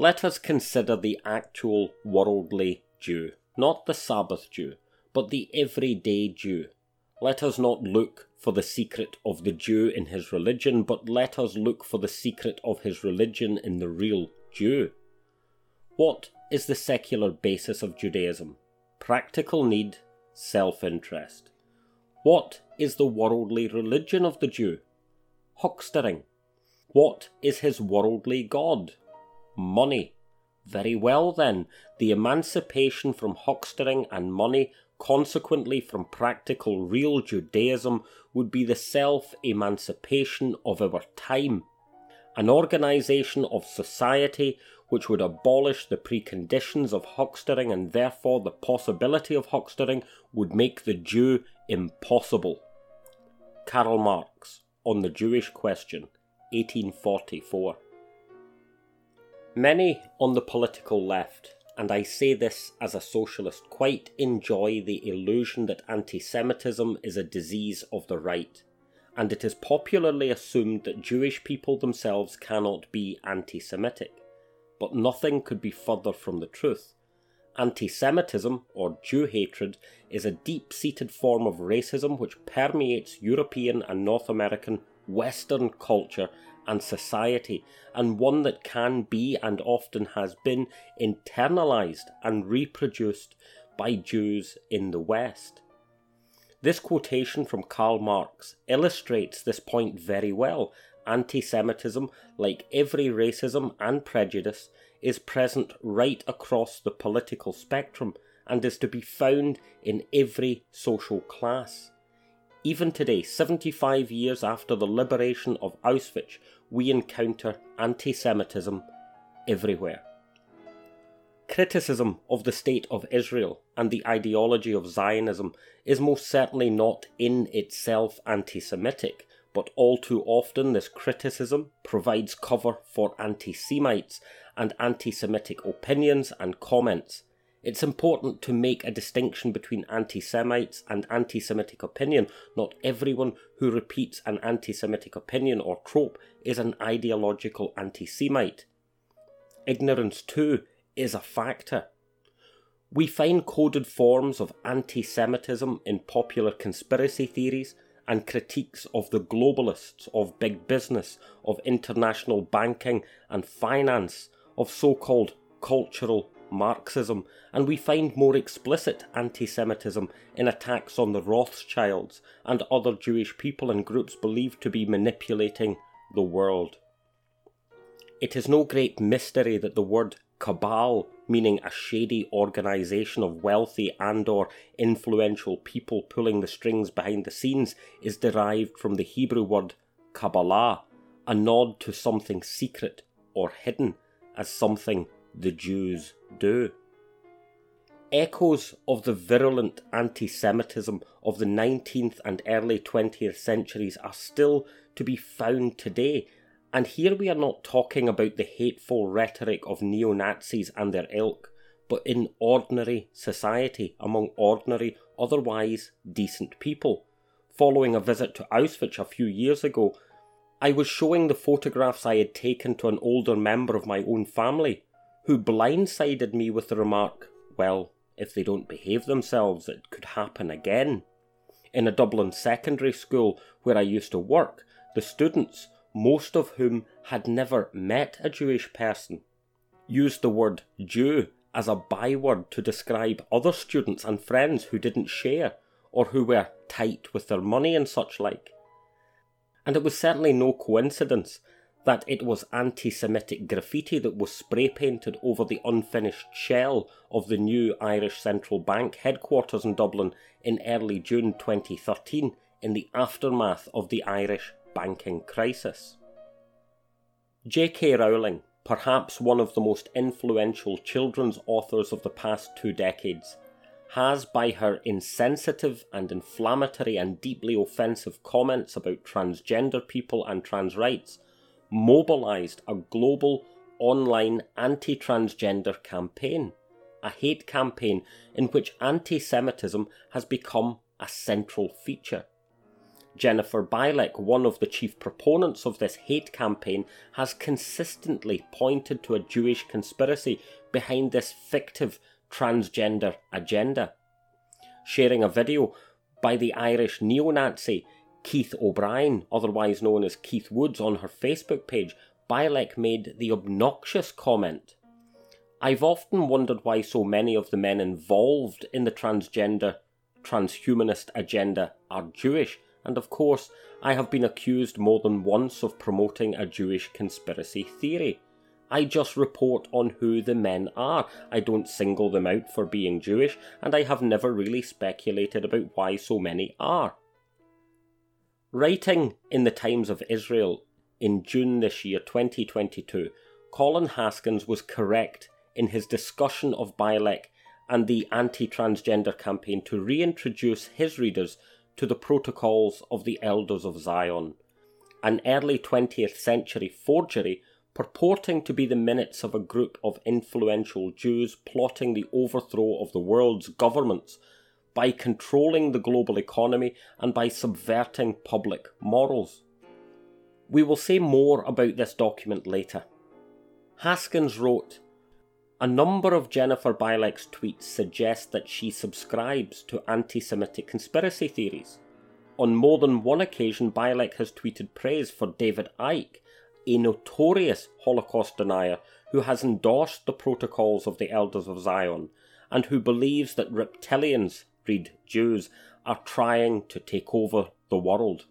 Let us consider the actual worldly Jew, not the Sabbath Jew, but the everyday Jew. Let us not look for the secret of the Jew in his religion, but let us look for the secret of his religion in the real Jew. What is the secular basis of Judaism? Practical need, self interest. What is the worldly religion of the Jew? Huckstering. What is his worldly God? Money. Very well then, the emancipation from huckstering and money consequently from practical real Judaism, would be the self emancipation of our time. An organisation of society which would abolish the preconditions of huckstering and therefore the possibility of huckstering would make the Jew impossible. Karl Marx, On the Jewish Question, 1844. Many on the political left and I say this as a socialist, quite enjoy the illusion that anti Semitism is a disease of the right, and it is popularly assumed that Jewish people themselves cannot be anti Semitic. But nothing could be further from the truth. Anti Semitism, or Jew hatred, is a deep seated form of racism which permeates European and North American Western culture and society, and one that can be and often has been internalized and reproduced by Jews in the West. This quotation from Karl Marx illustrates this point very well. Anti Semitism, like every racism and prejudice, is present right across the political spectrum and is to be found in every social class. Even today, 75 years after the liberation of Auschwitz, we encounter anti Semitism everywhere. Criticism of the state of Israel and the ideology of Zionism is most certainly not in itself anti Semitic, but all too often this criticism provides cover for anti Semites and anti Semitic opinions and comments it's important to make a distinction between anti Semites and anti Semitic opinion. Not everyone who repeats an anti Semitic opinion or trope is an ideological anti Semite. Ignorance, too, is a factor. We find coded forms of anti Semitism in popular conspiracy theories and critiques of the globalists, of big business, of international banking and finance, of so called cultural Marxism, and we find more explicit anti Semitism in attacks on the Rothschilds and other Jewish people and groups believed to be manipulating the world. It is no great mystery that the word cabal, meaning a shady organisation of wealthy and or influential people pulling the strings behind the scenes, is derived from the Hebrew word Kabbalah, a nod to something secret or hidden as something the Jews do. Echoes of the virulent anti Semitism of the 19th and early 20th centuries are still to be found today, and here we are not talking about the hateful rhetoric of neo Nazis and their ilk, but in ordinary society among ordinary, otherwise decent people. Following a visit to Auschwitz a few years ago, I was showing the photographs I had taken to an older member of my own family who blindsided me with the remark, Well, if they don't behave themselves, it could happen again. In a Dublin secondary school where I used to work, the students, most of whom had never met a Jewish person, used the word Jew as a byword to describe other students and friends who didn't share or who were tight with their money and such like. And it was certainly no coincidence that it was anti Semitic graffiti that was spray painted over the unfinished shell of the new Irish Central Bank headquarters in Dublin in early June 2013 in the aftermath of the Irish banking crisis. J.K. Rowling, perhaps one of the most influential children's authors of the past two decades, has, by her insensitive and inflammatory and deeply offensive comments about transgender people and trans rights, mobilised a global online anti transgender campaign, a hate campaign in which anti Semitism has become a central feature. Jennifer Bilek, one of the chief proponents of this hate campaign, has consistently pointed to a Jewish conspiracy behind this fictive transgender agenda. Sharing a video by the Irish neo Nazi Keith O'Brien, otherwise known as Keith Woods, on her Facebook page, Bilek made the obnoxious comment I've often wondered why so many of the men involved in the transgender, transhumanist agenda are Jewish, and of course, I have been accused more than once of promoting a Jewish conspiracy theory. I just report on who the men are. I don't single them out for being Jewish, and I have never really speculated about why so many are. Writing in the Times of Israel in June this year, 2022, Colin Haskins was correct in his discussion of Bilek and the anti transgender campaign to reintroduce his readers to the protocols of the Elders of Zion, an early 20th century forgery purporting to be the minutes of a group of influential Jews plotting the overthrow of the world's governments by controlling the global economy and by subverting public morals. We will say more about this document later. Haskins wrote a number of Jennifer Bilek's tweets suggest that she subscribes to anti Semitic conspiracy theories. On more than one occasion, Bilek has tweeted praise for David Icke, a notorious Holocaust denier who has endorsed the protocols of the Elders of Zion and who believes that reptilians, read Jews, are trying to take over the world.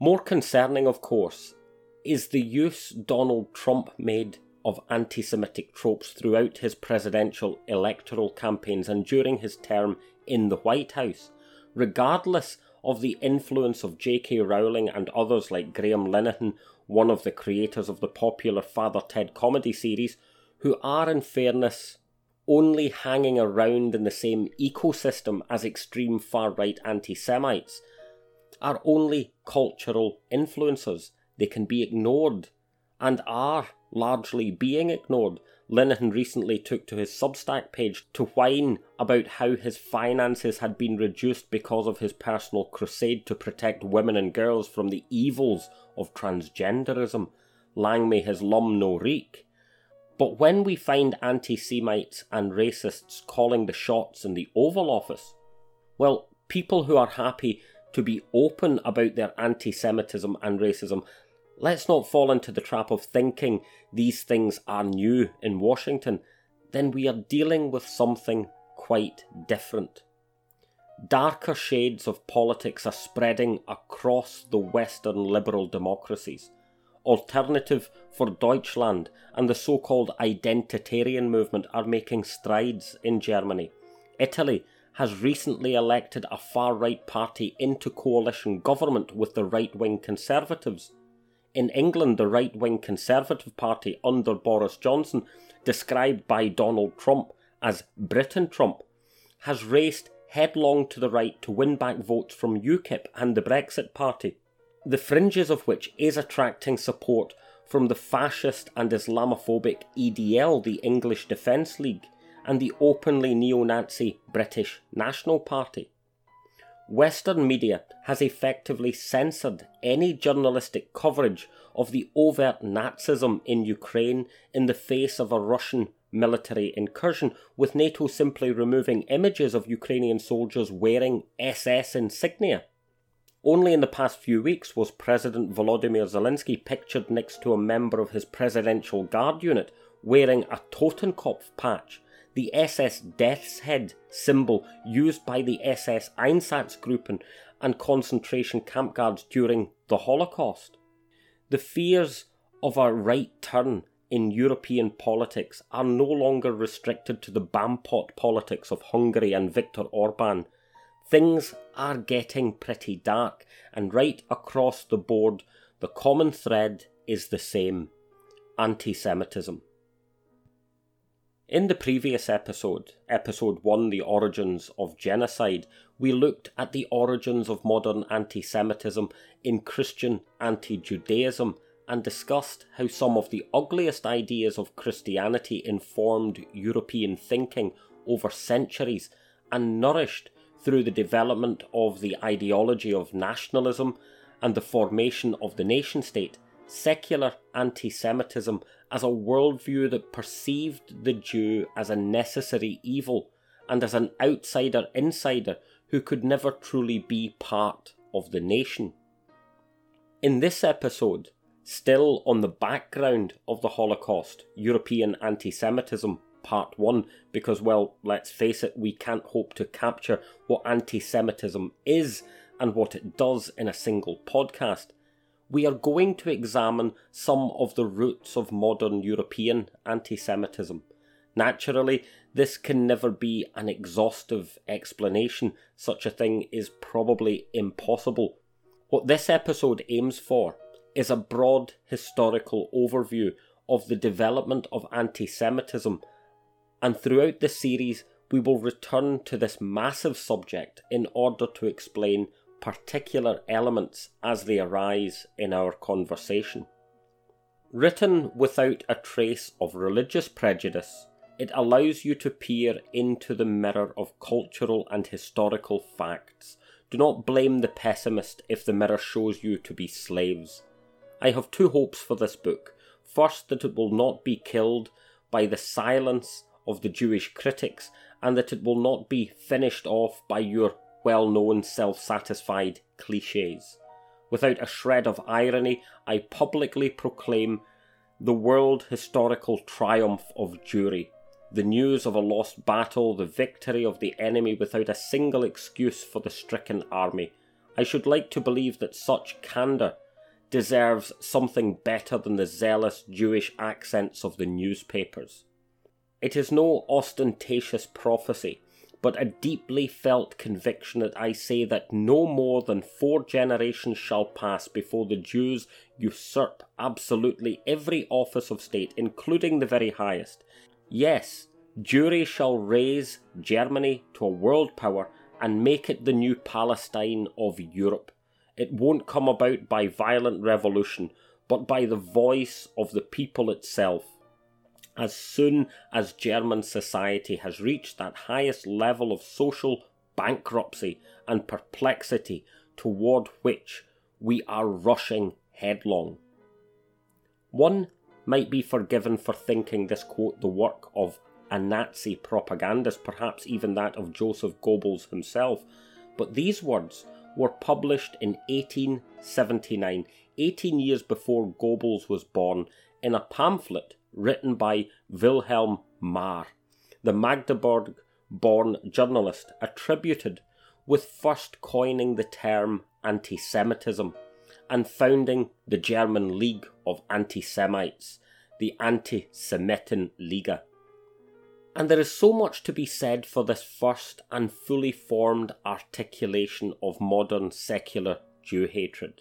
More concerning, of course, is the use Donald Trump made of anti Semitic tropes throughout his presidential electoral campaigns and during his term in the White House, regardless of the influence of J.K. Rowling and others like Graham Linehan, one of the creators of the popular Father Ted comedy series, who are, in fairness, only hanging around in the same ecosystem as extreme far right anti Semites, are only cultural influences. They can be ignored and are largely being ignored. Linehan recently took to his Substack page to whine about how his finances had been reduced because of his personal crusade to protect women and girls from the evils of transgenderism. Lang may his lum no reek. But when we find anti Semites and racists calling the shots in the Oval Office, well, people who are happy to be open about their anti Semitism and racism let's not fall into the trap of thinking these things are new in Washington, then we are dealing with something quite different. Darker shades of politics are spreading across the Western liberal democracies. Alternative for Deutschland and the so called identitarian movement are making strides in Germany. Italy has recently elected a far right party into coalition government with the right wing conservatives. In England, the right wing Conservative Party under Boris Johnson, described by Donald Trump as Britain Trump, has raced headlong to the right to win back votes from UKIP and the Brexit Party, the fringes of which is attracting support from the fascist and Islamophobic EDL, the English Defence League, and the openly neo Nazi British National Party. Western media has effectively censored any journalistic coverage of the overt Nazism in Ukraine in the face of a Russian military incursion, with NATO simply removing images of Ukrainian soldiers wearing SS insignia. Only in the past few weeks was President Volodymyr Zelensky pictured next to a member of his Presidential Guard unit wearing a Totenkopf patch the SS Death's Head symbol used by the SS Einsatzgruppen and concentration camp guards during the Holocaust. The fears of a right turn in European politics are no longer restricted to the Bampot politics of Hungary and Viktor Orban. Things are getting pretty dark, and right across the board, the common thread is the same anti Semitism. In the previous episode, episode 1, The Origins of Genocide, we looked at the origins of modern anti Semitism in Christian anti Judaism and discussed how some of the ugliest ideas of Christianity informed European thinking over centuries and nourished through the development of the ideology of nationalism and the formation of the nation state, secular anti Semitism as a worldview that perceived the Jew as a necessary evil and as an outsider insider who could never truly be part of the nation. In this episode, still on the background of the Holocaust, European anti Semitism, part one, because, well, let's face it, we can't hope to capture what anti Semitism is and what it does in a single podcast. We are going to examine some of the roots of modern European anti Semitism. Naturally, this can never be an exhaustive explanation, such a thing is probably impossible. What this episode aims for is a broad historical overview of the development of anti Semitism, and throughout the series, we will return to this massive subject in order to explain particular elements as they arise in our conversation. Written without a trace of religious prejudice, it allows you to peer into the mirror of cultural and historical facts. Do not blame the pessimist if the mirror shows you to be slaves. I have two hopes for this book. First, that it will not be killed by the silence of the Jewish critics, and that it will not be finished off by your well known self satisfied cliches. Without a shred of irony, I publicly proclaim the world historical triumph of Jewry, the news of a lost battle, the victory of the enemy without a single excuse for the stricken army. I should like to believe that such candour deserves something better than the zealous Jewish accents of the newspapers. It is no ostentatious prophecy, but a deeply felt conviction that I say that no more than four generations shall pass before the Jews usurp absolutely every office of state, including the very highest. Yes, Jewry shall raise Germany to a world power and make it the new Palestine of Europe. It won't come about by violent revolution, but by the voice of the people itself as soon as German society has reached that highest level of social bankruptcy and perplexity toward which we are rushing headlong. One might be forgiven for thinking this quote the work of a Nazi propagandist, perhaps even that of Joseph Goebbels himself, but these words were published in 1879, 18 years before Goebbels was born, in a pamphlet written by Wilhelm Marr, the Magdeburg born journalist, attributed with first coining the term anti Semitism and founding the German League of Anti Semites, the Anti Semitenliga. And there is so much to be said for this first and fully formed articulation of modern secular Jew hatred.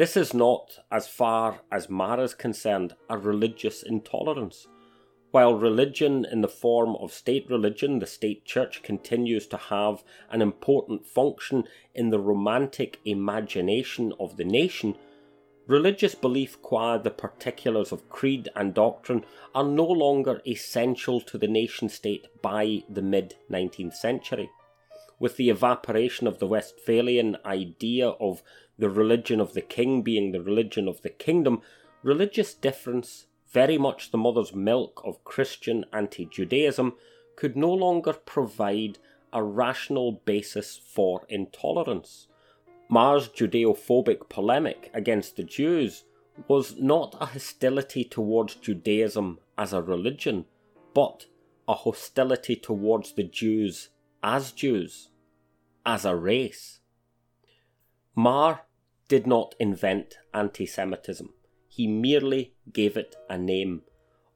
This is not, as far as Marr is concerned, a religious intolerance. While religion in the form of state religion, the state church, continues to have an important function in the romantic imagination of the nation, religious belief qua the particulars of creed and doctrine are no longer essential to the nation state by the mid 19th century. With the evaporation of the Westphalian idea of the religion of the king being the religion of the kingdom, religious difference, very much the mother's milk of Christian anti Judaism, could no longer provide a rational basis for intolerance. Marr's Judeophobic polemic against the Jews was not a hostility towards Judaism as a religion, but a hostility towards the Jews as Jews, as a race. Marr did not invent anti Semitism, he merely gave it a name.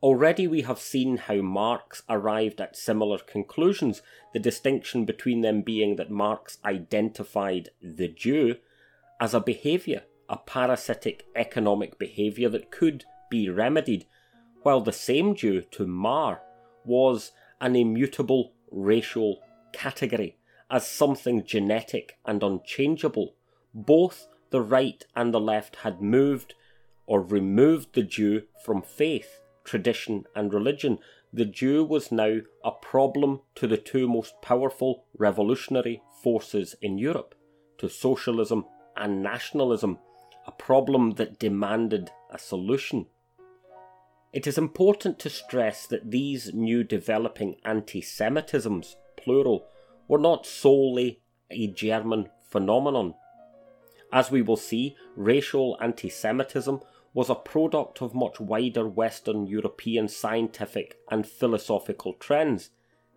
Already we have seen how Marx arrived at similar conclusions, the distinction between them being that Marx identified the Jew as a behaviour, a parasitic economic behaviour that could be remedied, while the same Jew to Marr was an immutable racial category, as something genetic and unchangeable, both the right and the left had moved or removed the Jew from faith, tradition, and religion, the Jew was now a problem to the two most powerful revolutionary forces in Europe, to socialism and nationalism, a problem that demanded a solution. It is important to stress that these new developing anti Semitisms, plural, were not solely a German phenomenon. As we will see, racial anti Semitism was a product of much wider Western European scientific and philosophical trends.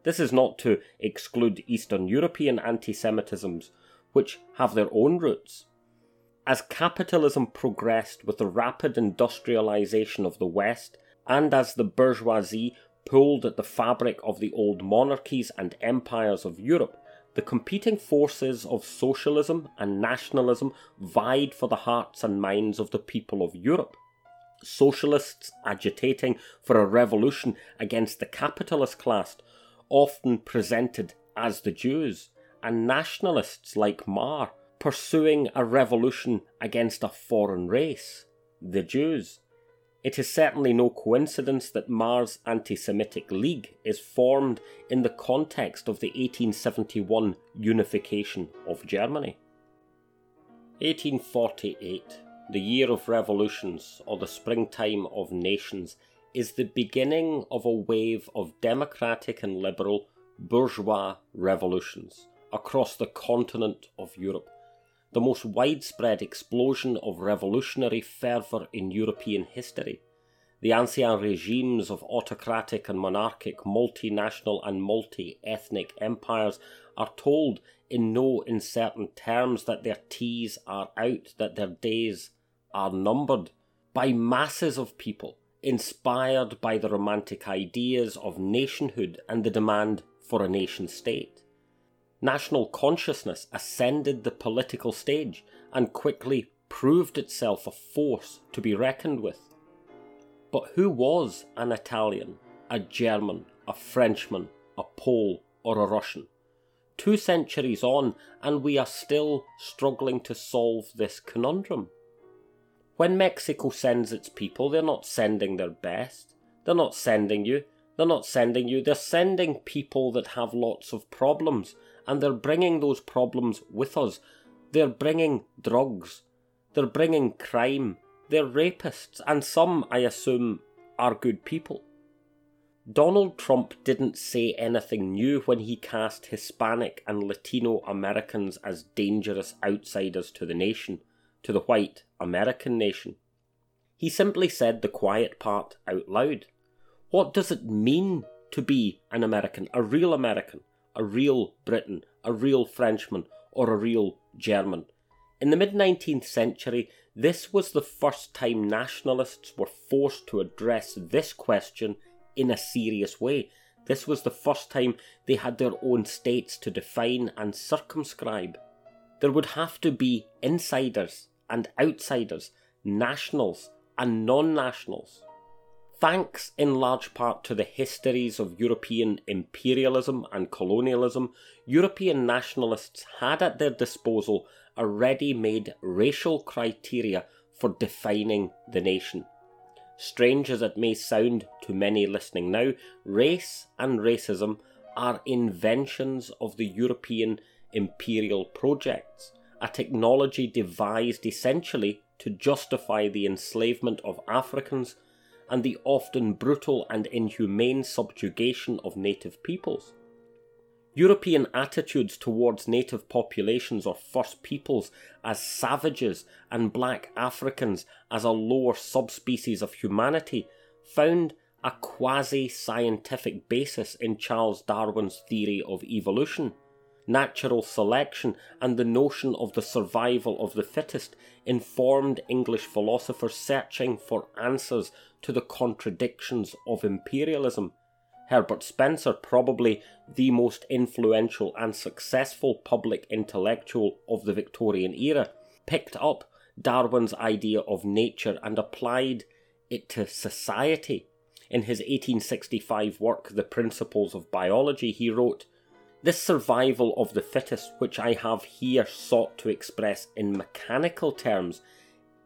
This is not to exclude Eastern European anti Semitisms, which have their own roots. As capitalism progressed with the rapid industrialization of the West, and as the bourgeoisie pulled at the fabric of the old monarchies and empires of Europe, the competing forces of socialism and nationalism vied for the hearts and minds of the people of Europe. Socialists agitating for a revolution against the capitalist class, often presented as the Jews, and nationalists like Marr pursuing a revolution against a foreign race, the Jews. It is certainly no coincidence that Marr's Anti Semitic League is formed in the context of the 1871 unification of Germany. 1848, the year of revolutions or the springtime of nations, is the beginning of a wave of democratic and liberal bourgeois revolutions across the continent of Europe the most widespread explosion of revolutionary fervour in European history. The ancien regimes of autocratic and monarchic, multinational and multi ethnic empires are told in no uncertain terms that their teas are out, that their days are numbered, by masses of people inspired by the romantic ideas of nationhood and the demand for a nation state. National consciousness ascended the political stage and quickly proved itself a force to be reckoned with. But who was an Italian, a German, a Frenchman, a Pole, or a Russian? Two centuries on, and we are still struggling to solve this conundrum. When Mexico sends its people, they're not sending their best. They're not sending you. They're not sending you. They're sending people that have lots of problems and they're bringing those problems with us. They're bringing drugs, they're bringing crime, they're rapists, and some, I assume, are good people. Donald Trump didn't say anything new when he cast Hispanic and Latino Americans as dangerous outsiders to the nation, to the white American nation. He simply said the quiet part out loud. What does it mean to be an American, a real American? A real Briton, a real Frenchman, or a real German. In the mid 19th century, this was the first time nationalists were forced to address this question in a serious way. This was the first time they had their own states to define and circumscribe. There would have to be insiders and outsiders, nationals and non nationals. Thanks in large part to the histories of European imperialism and colonialism, European nationalists had at their disposal a ready made racial criteria for defining the nation. Strange as it may sound to many listening now, race and racism are inventions of the European imperial projects, a technology devised essentially to justify the enslavement of Africans and the often brutal and inhumane subjugation of native peoples. European attitudes towards native populations or First Peoples as savages and black Africans as a lower subspecies of humanity found a quasi scientific basis in Charles Darwin's theory of evolution natural selection, and the notion of the survival of the fittest informed English philosophers searching for answers to the contradictions of imperialism. Herbert Spencer, probably the most influential and successful public intellectual of the Victorian era, picked up Darwin's idea of nature and applied it to society. In his 1865 work, The Principles of Biology, he wrote, this survival of the fittest, which I have here sought to express in mechanical terms,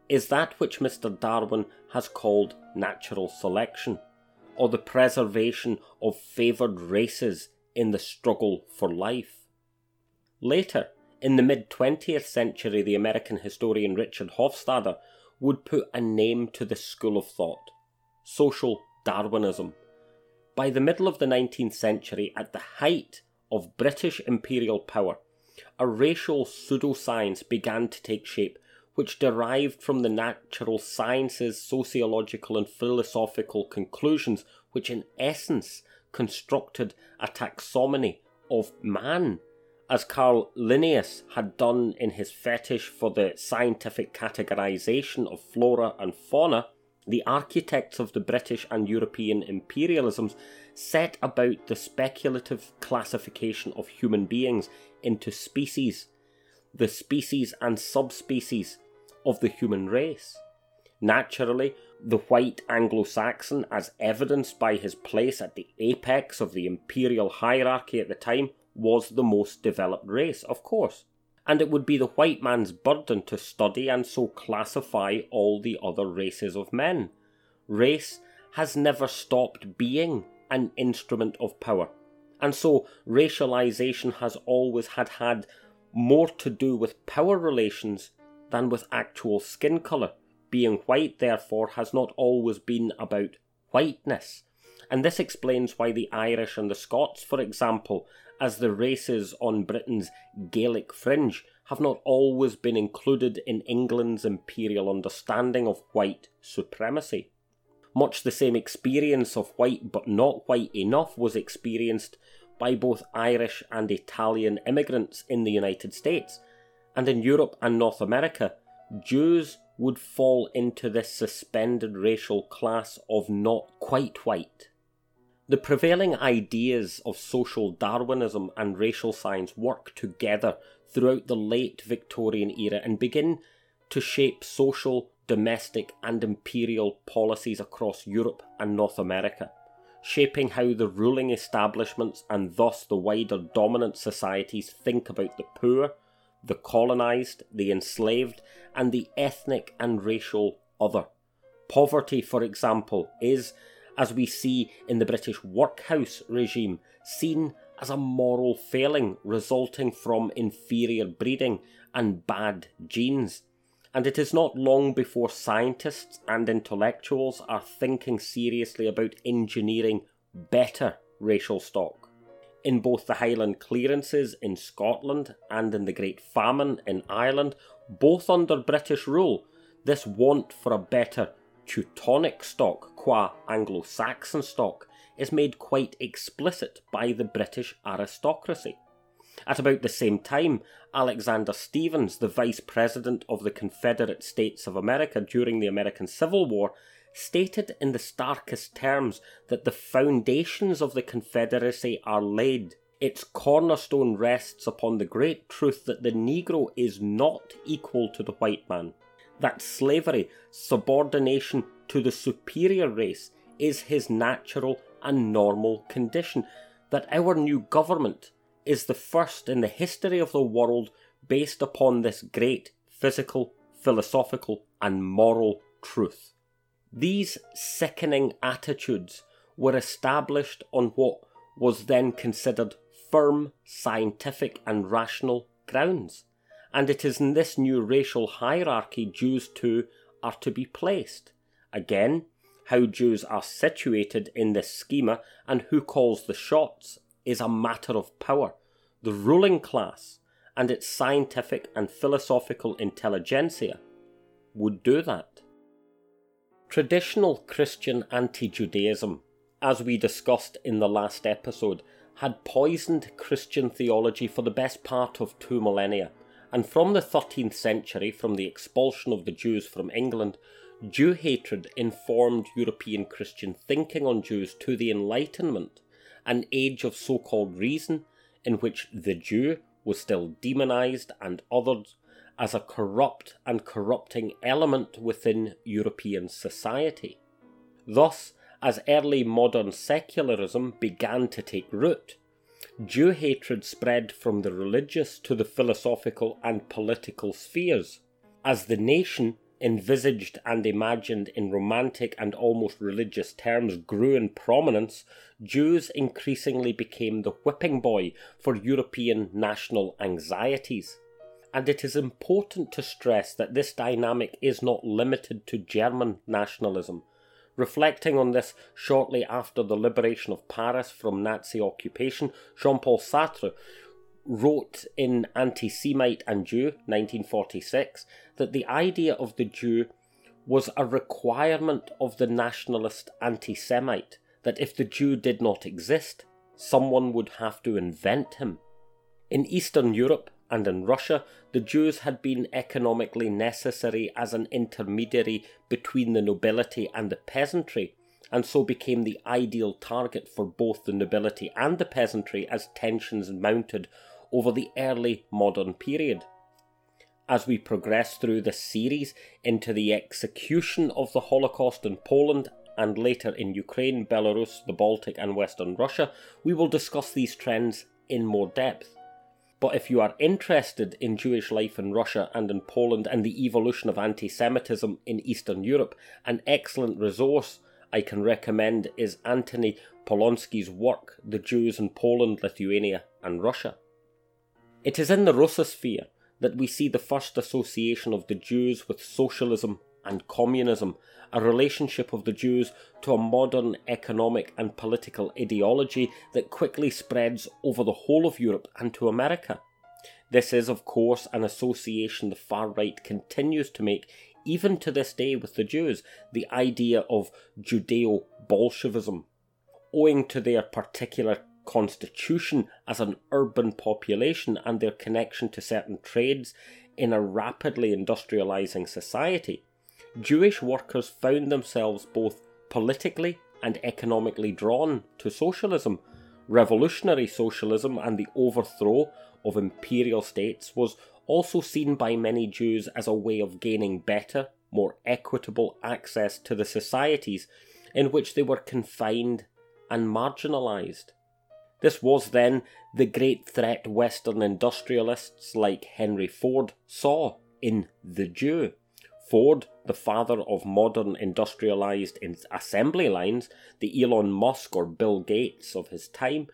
is that which Mr. Darwin has called natural selection. or the preservation of favoured races in the struggle for life. Later, in the mid 20th century, the American historian Richard Hofstadter would put a name to this school of thought social Darwinism. By the middle of the 19th century, at the height of British imperial power, a racial pseudoscience began to take shape, which derived from the natural sciences, sociological, and philosophical conclusions, which in essence constructed a taxonomy of man, as Carl Linnaeus had done in his fetish for the scientific categorization of flora and fauna. The architects of the British and European imperialisms set about the speculative classification of human beings into species, the species and subspecies of the human race. Naturally, the white Anglo Saxon, as evidenced by his place at the apex of the imperial hierarchy at the time, was the most developed race, of course. And it would be the white man's burden to study and so classify all the other races of men. Race has never stopped being an instrument of power. And so racialization has always had had more to do with power relations than with actual skin colour. Being white, therefore, has not always been about whiteness. And this explains why the Irish and the Scots, for example, as the races on Britain's Gaelic fringe, have not always been included in England's imperial understanding of white supremacy. Much the same experience of white but not white enough was experienced by both Irish and Italian immigrants in the United States, and in Europe and North America, Jews would fall into this suspended racial class of not quite white. The prevailing ideas of social Darwinism and racial science work together throughout the late Victorian era and begin to shape social, domestic, and imperial policies across Europe and North America, shaping how the ruling establishments and thus the wider dominant societies think about the poor, the colonised, the enslaved, and the ethnic and racial other. Poverty, for example, is, as we see in the British workhouse regime, seen as a moral failing resulting from inferior breeding and bad genes. And it is not long before scientists and intellectuals are thinking seriously about engineering better racial stock in both the Highland clearances in Scotland and in the Great Famine in Ireland, both under British rule, this want for a better Teutonic stock, qua Anglo Saxon stock, is made quite explicit by the British aristocracy. At about the same time, Alexander Stephens, the Vice President of the Confederate States of America during the American Civil War, stated in the starkest terms that the foundations of the Confederacy are laid. Its cornerstone rests upon the great truth that the Negro is not equal to the white man, that slavery, subordination to the superior race, is his natural and normal condition, that our new government is the first in the history of the world based upon this great physical, philosophical, and moral truth. These sickening attitudes were established on what was then considered firm, scientific, and rational grounds. And it is in this new racial hierarchy Jews too are to be placed. Again, how Jews are situated in this schema and who calls the shots is a matter of power. The ruling class and its scientific and philosophical intelligentsia would do that. Traditional Christian anti Judaism, as we discussed in the last episode, had poisoned Christian theology for the best part of two millennia, and from the 13th century, from the expulsion of the Jews from England, Jew hatred informed European Christian thinking on Jews to the Enlightenment, an age of so called reason in which the Jew was still demonized and othered as a corrupt and corrupting element within European society. Thus, as early modern secularism began to take root, Jew hatred spread from the religious to the philosophical and political spheres. As the nation envisaged and imagined in romantic and almost religious terms, grew in prominence, Jews increasingly became the whipping boy for European national anxieties. And it is important to stress that this dynamic is not limited to German nationalism. Reflecting on this shortly after the liberation of Paris from Nazi occupation, Jean Paul Sartre wrote in Anti Semite and Jew, 1946, that the idea of the Jew was a requirement of the nationalist anti Semite, that if the Jew did not exist, someone would have to invent him. In Eastern Europe and in Russia, the Jews had been economically necessary as an intermediary between the nobility and the peasantry, and so became the ideal target for both the nobility and the peasantry as tensions mounted over the early modern period. As we progress through this series into the execution of the Holocaust in Poland and later in Ukraine, Belarus, the Baltic, and Western Russia, we will discuss these trends in more depth. But if you are interested in Jewish life in Russia and in Poland and the evolution of anti Semitism in Eastern Europe, an excellent resource I can recommend is Antony Polonsky's work, The Jews in Poland, Lithuania, and Russia. It is in the Russosphere that we see the first association of the Jews with socialism and communism, a relationship of the Jews to a modern economic and political ideology that quickly spreads over the whole of Europe and to America. This is, of course, an association the far right continues to make even to this day with the Jews, the idea of Judeo Bolshevism. Owing to their particular constitution as an urban population and their connection to certain trades in a rapidly industrializing society, Jewish workers found themselves both politically and economically drawn to socialism. Revolutionary socialism and the overthrow of imperial states was also seen by many Jews as a way of gaining better, more equitable access to the societies in which they were confined and marginalized. This was then the great threat Western industrialists like Henry Ford saw in the Jew. Ford, the father of modern industrialized assembly lines, the Elon Musk or Bill Gates of his time,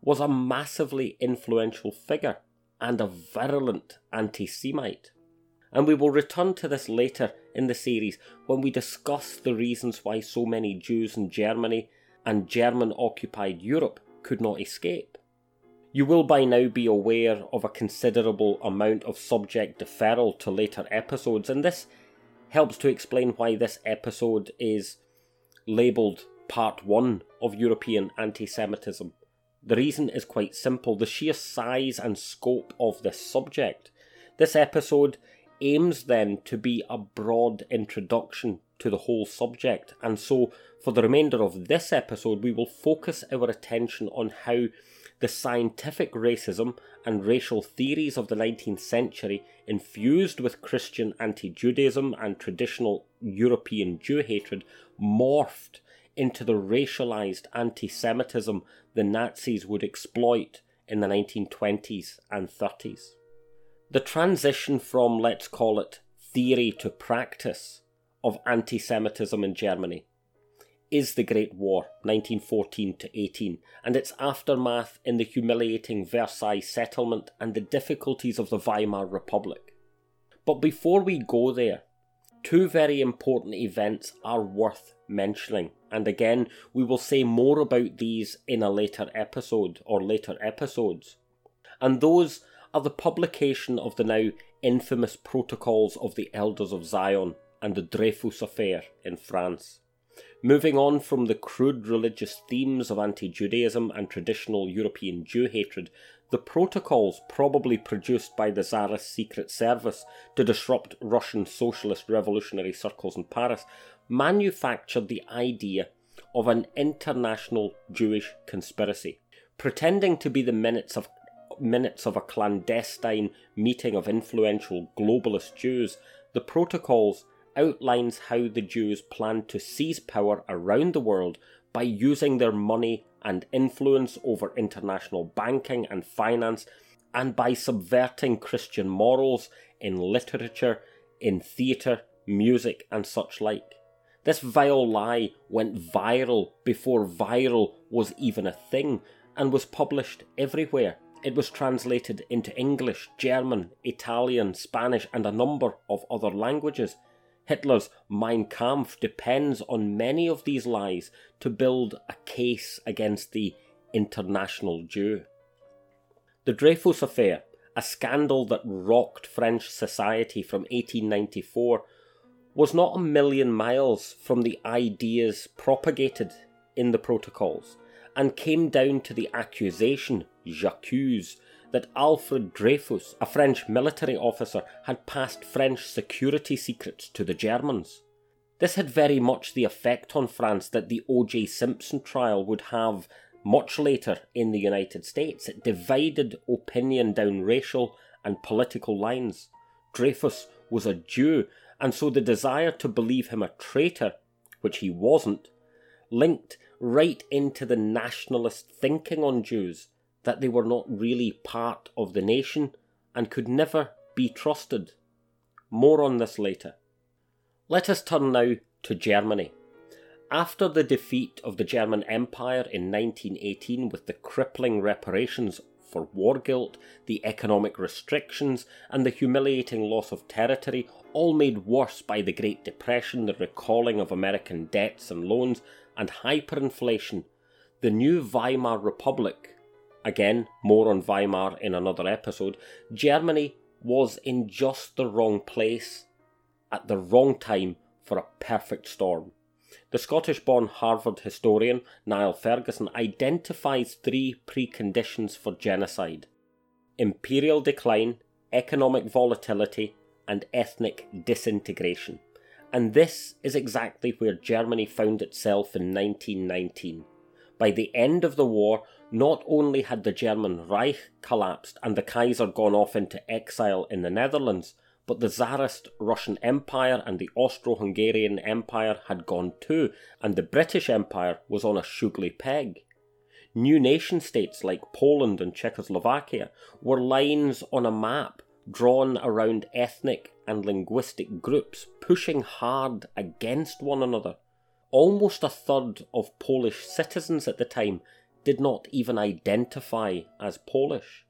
was a massively influential figure and a virulent anti Semite. And we will return to this later in the series when we discuss the reasons why so many Jews in Germany and German occupied Europe could not escape. You will by now be aware of a considerable amount of subject deferral to later episodes, and this helps to explain why this episode is labelled Part 1 of European Anti Semitism. The reason is quite simple the sheer size and scope of this subject. This episode aims then to be a broad introduction to the whole subject, and so for the remainder of this episode, we will focus our attention on how the scientific racism and racial theories of the 19th century, infused with Christian anti Judaism and traditional European Jew hatred, morphed into the racialized anti Semitism the Nazis would exploit in the 1920s and 30s. The transition from, let's call it, theory to practice of anti Semitism in Germany is the Great War, 1914 to 18, and its aftermath in the humiliating Versailles settlement and the difficulties of the Weimar Republic. But before we go there, two very important events are worth mentioning, and again, we will say more about these in a later episode or later episodes. And those are the publication of the now infamous Protocols of the Elders of Zion and the Dreyfus Affair in France. Moving on from the crude religious themes of anti Judaism and traditional European Jew hatred, the protocols, probably produced by the Tsarist secret service to disrupt Russian socialist revolutionary circles in Paris, manufactured the idea of an international Jewish conspiracy. Pretending to be the minutes of minutes of a clandestine meeting of influential globalist Jews, the protocols outlines how the Jews plan to seize power around the world by using their money and influence over international banking and finance, and by subverting Christian morals in literature, in theatre, music, and such like. This vile lie went viral before viral was even a thing and was published everywhere. It was translated into English, German, Italian, Spanish, and a number of other languages. Hitler's Mein Kampf depends on many of these lies to build a case against the international Jew. The Dreyfus Affair, a scandal that rocked French society from 1894, was not a million miles from the ideas propagated in the protocols and came down to the accusation, j'accuse, that Alfred Dreyfus, a French military officer, had passed French security secrets to the Germans. This had very much the effect on France that the O.J. Simpson trial would have much later in the United States. It divided opinion down racial and political lines. Dreyfus was a Jew, and so the desire to believe him a traitor, which he wasn't, linked right into the nationalist thinking on Jews that they were not really part of the nation and could never be trusted. More on this later. Let us turn now to Germany. After the defeat of the German Empire in 1918 with the crippling reparations for war guilt, the economic restrictions, and the humiliating loss of territory, all made worse by the Great Depression, the recalling of American debts and loans, and hyperinflation, the new Weimar Republic, again, more on Weimar in another episode, Germany was in just the wrong place at the wrong time for a perfect storm. The Scottish born Harvard historian Niall Ferguson identifies three preconditions for genocide imperial decline, economic volatility, and ethnic disintegration and this is exactly where Germany found itself in 1919. By the end of the war, not only had the German Reich collapsed and the Kaiser gone off into exile in the Netherlands, but the Tsarist Russian Empire and the Austro Hungarian Empire had gone too, and the British Empire was on a sugly peg. New nation states like Poland and Czechoslovakia were lines on a map drawn around ethnic and linguistic groups pushing hard against one another. Almost a third of Polish citizens at the time did not even identify as Polish.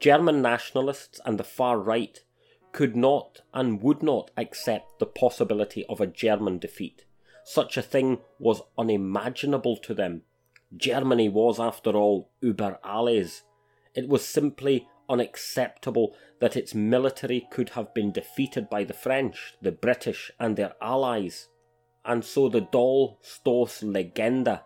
German nationalists and the far right could not and would not accept the possibility of a German defeat. Such a thing was unimaginable to them. Germany was, after all, über alles. It was simply unacceptable that its military could have been defeated by the French, the British, and their allies. And so the Dolchstoßlegende,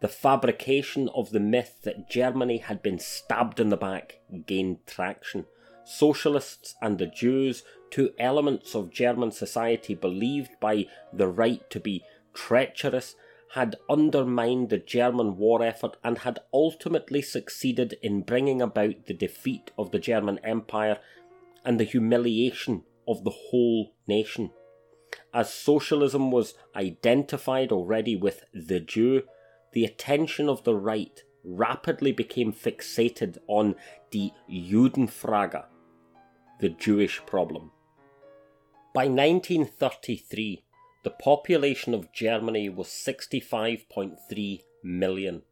the fabrication of the myth that Germany had been stabbed in the back, gained traction. Socialists and the Jews, two elements of German society believed by the right to be treacherous had undermined the German war effort and had ultimately succeeded in bringing about the defeat of the German Empire and the humiliation of the whole nation. As socialism was identified already with the Jew, the attention of the right rapidly became fixated on the Judenfrage, the Jewish problem. By 1933, the population of Germany was 65.3 million,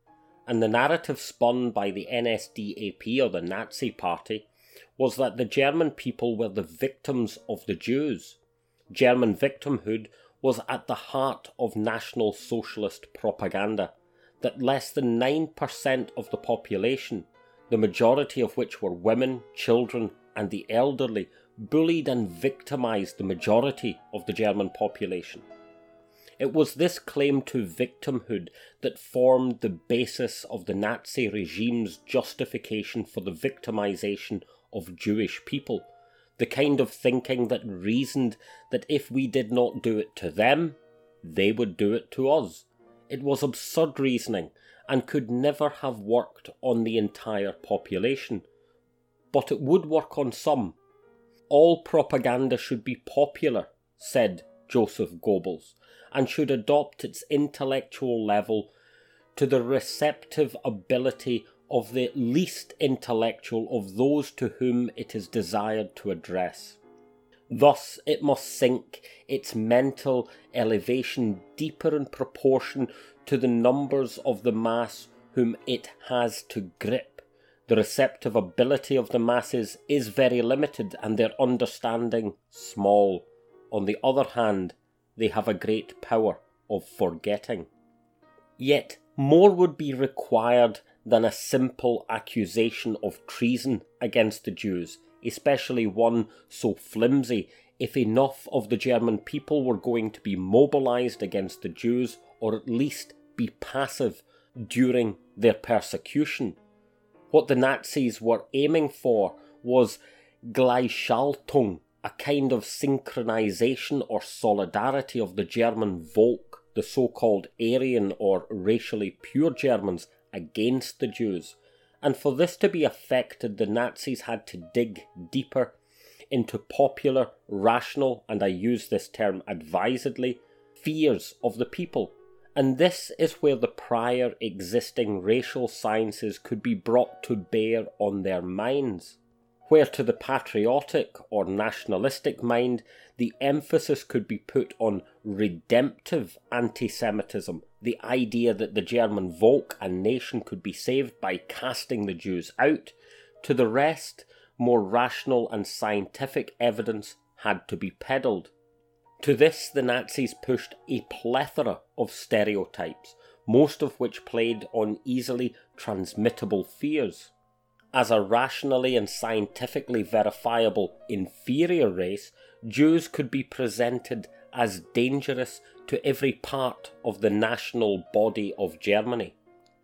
and the narrative spun by the NSDAP or the Nazi Party was that the German people were the victims of the Jews. German victimhood was at the heart of National Socialist propaganda, that less than 9% of the population, the majority of which were women, children, and the elderly, bullied and victimized the majority of the German population. It was this claim to victimhood that formed the basis of the Nazi regime's justification for the victimization of Jewish people, the kind of thinking that reasoned that if we did not do it to them, they would do it to us. It was absurd reasoning and could never have worked on the entire population. But it would work on some, all propaganda should be popular, said Joseph Goebbels, and should adopt its intellectual level to the receptive ability of the least intellectual of those to whom it is desired to address. Thus, it must sink its mental elevation deeper in proportion to the numbers of the mass whom it has to grip. The receptive ability of the masses is very limited and their understanding small. On the other hand, they have a great power of forgetting. Yet, more would be required than a simple accusation of treason against the Jews especially one so flimsy, if enough of the German people were going to be mobilized against the Jews, or at least be passive during their persecution. What the Nazis were aiming for was Gleichschaltung, a kind of synchronization or solidarity of the German Volk, the so called Aryan or racially pure Germans, against the Jews and for this to be effected, the Nazis had to dig deeper into popular, rational, and I use this term advisedly, fears of the people. And this is where the prior existing racial sciences could be brought to bear on their minds where to the patriotic or nationalistic mind the emphasis could be put on redemptive anti Semitism, the idea that the German Volk and nation could be saved by casting the Jews out, to the rest, more rational and scientific evidence had to be peddled. To this, the Nazis pushed a plethora of stereotypes, most of which played on easily transmittable fears as a rationally and scientifically verifiable inferior race, Jews could be presented as dangerous to every part of the national body of Germany,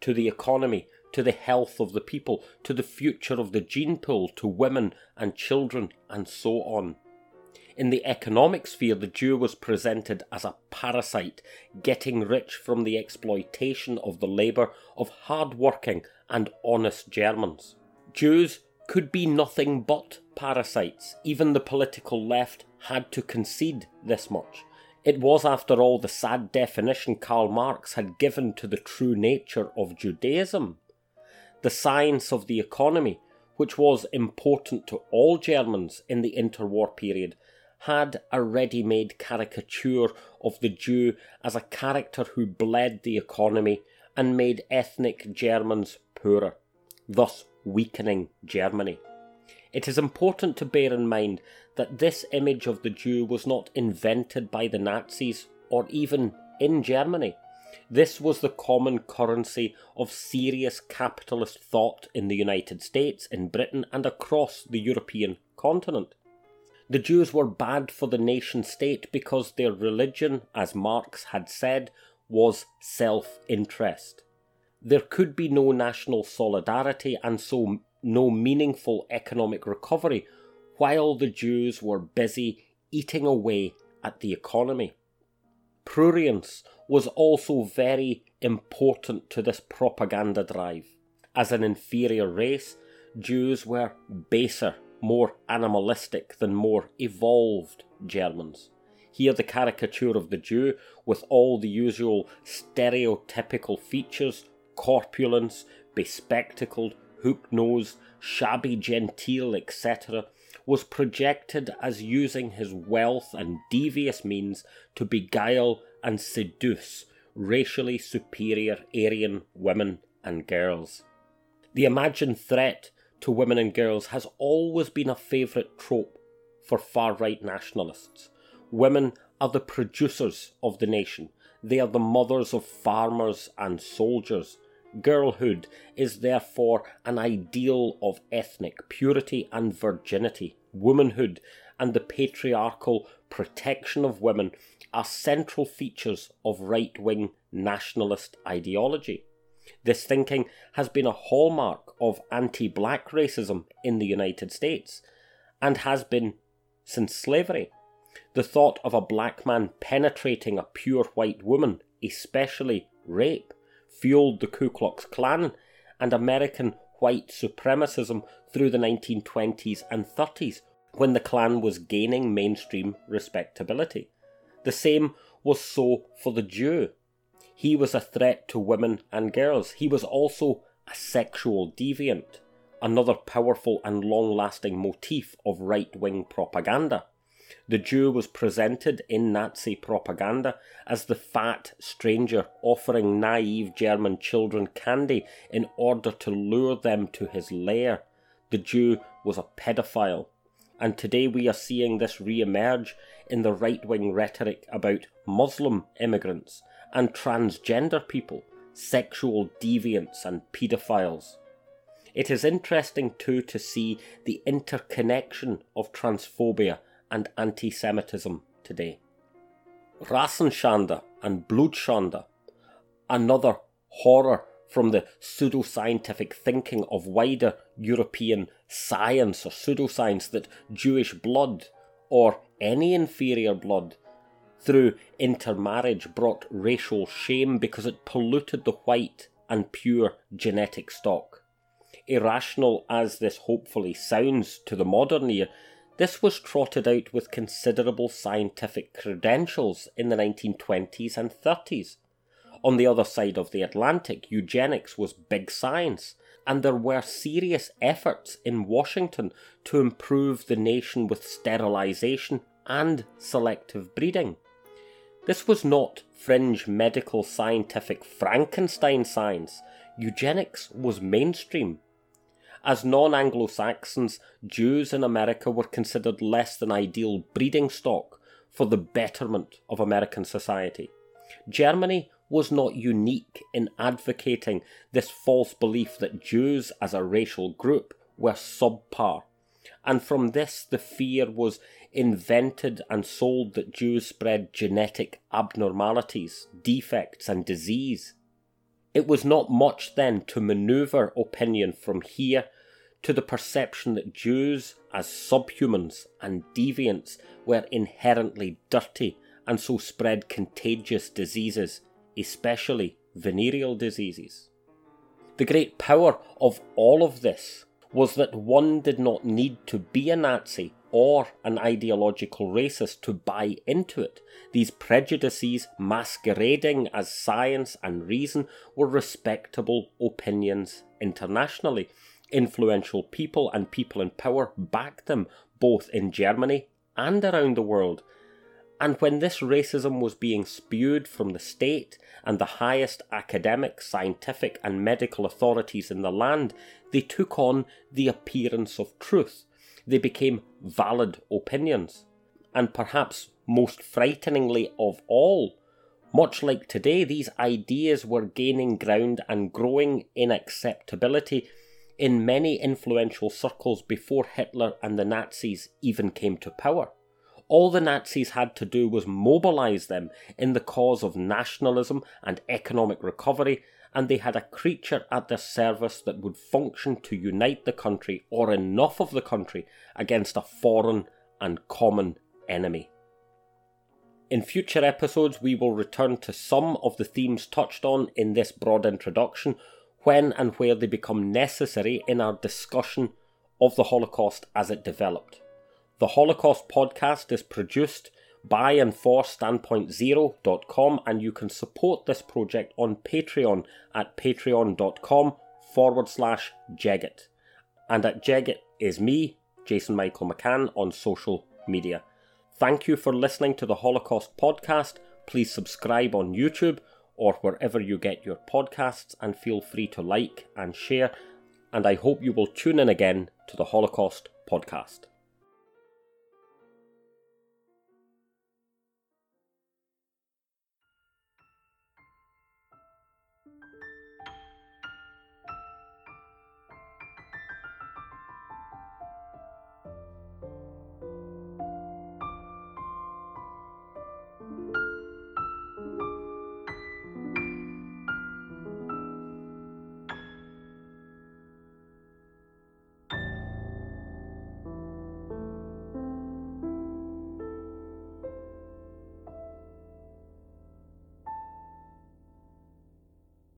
to the economy, to the health of the people, to the future of the gene pool, to women and children, and so on. In the economic sphere, the Jew was presented as a parasite, getting rich from the exploitation of the labour of hard working and honest Germans. Jews could be nothing but parasites. Even the political left had to concede this much. It was, after all, the sad definition Karl Marx had given to the true nature of Judaism. The science of the economy, which was important to all Germans in the interwar period, had a ready made caricature of the Jew as a character who bled the economy and made ethnic Germans poorer, thus weakening Germany. It is important to bear in mind that this image of the Jew was not invented by the Nazis or even in Germany. This was the common currency of serious capitalist thought in the United States, in Britain, and across the European continent. The Jews were bad for the nation state because their religion, as Marx had said, was self interest there could be no national solidarity and so no meaningful economic recovery while the Jews were busy eating away at the economy. Prurience was also very important to this propaganda drive. As an inferior race, Jews were baser, more animalistic than more evolved Germans. Here, the caricature of the Jew, with all the usual stereotypical features, corpulence, bespectacled, hook nosed, shabby genteel, etc., was projected as using his wealth and devious means to beguile and seduce racially superior Aryan women and girls. The imagined threat to women and girls has always been a favourite trope for far right nationalists. Women are the producers of the nation, they are the mothers of farmers and soldiers, Girlhood is therefore an ideal of ethnic purity and virginity. Womanhood and the patriarchal protection of women are central features of right wing nationalist ideology. This thinking has been a hallmark of anti black racism in the United States and has been since slavery. The thought of a black man penetrating a pure white woman, especially rape, fueled the Ku Klux Klan and American white supremacism through the 1920s and 30s when the Klan was gaining mainstream respectability. The same was so for the Jew. He was a threat to women and girls. He was also a sexual deviant, another powerful and long lasting motif of right wing propaganda. The Jew was presented in Nazi propaganda as the fat stranger offering naive German children candy in order to lure them to his lair. The Jew was a pedophile. And today we are seeing this re emerge in the right wing rhetoric about Muslim immigrants and transgender people, sexual deviants and paedophiles. It is interesting too to see the interconnection of transphobia and anti Semitism today. Rassenschande and Blutschande, another horror from the pseudoscientific thinking of wider European science or pseudoscience that Jewish blood or any inferior blood through intermarriage brought racial shame because it polluted the white and pure genetic stock. Irrational as this hopefully sounds to the modern ear, this was trotted out with considerable scientific credentials in the 1920s and 30s. On the other side of the Atlantic, eugenics was big science, and there were serious efforts in Washington to improve the nation with sterilisation and selective breeding. This was not fringe medical scientific Frankenstein science. Eugenics was mainstream. As non Anglo Saxons, Jews in America were considered less than ideal breeding stock for the betterment of American society. Germany was not unique in advocating this false belief that Jews as a racial group were subpar. And from this, the fear was invented and sold that Jews spread genetic abnormalities, defects, and disease. It was not much then to maneuver opinion from here to the perception that Jews, as subhumans and deviants, were inherently dirty and so spread contagious diseases especially venereal diseases. The great power of all of this was that one did not need to be a Nazi or an ideological racist to buy into it. These prejudices, masquerading as science and reason, were respectable opinions internationally. Influential people and people in power backed them both in Germany and around the world, and when this racism was being spewed from the state and the highest academic, scientific, and medical authorities in the land, they took on the appearance of truth. They became valid opinions. And perhaps most frighteningly of all, much like today, these ideas were gaining ground and growing in acceptability in many influential circles before Hitler and the Nazis even came to power. All the Nazis had to do was mobilize them in the cause of nationalism and economic recovery, and they had a creature at their service that would function to unite the country, or enough of the country, against a foreign and common enemy. In future episodes, we will return to some of the themes touched on in this broad introduction when and where they become necessary in our discussion of the Holocaust as it developed. The Holocaust podcast is produced by and for standpointzero.com and you can support this project on Patreon at patreon.com forward slash Jeggit. And at Jeggit is me, Jason Michael McCann, on social media. Thank you for listening to the Holocaust podcast. Please subscribe on YouTube or wherever you get your podcasts and feel free to like and share. And I hope you will tune in again to the Holocaust podcast.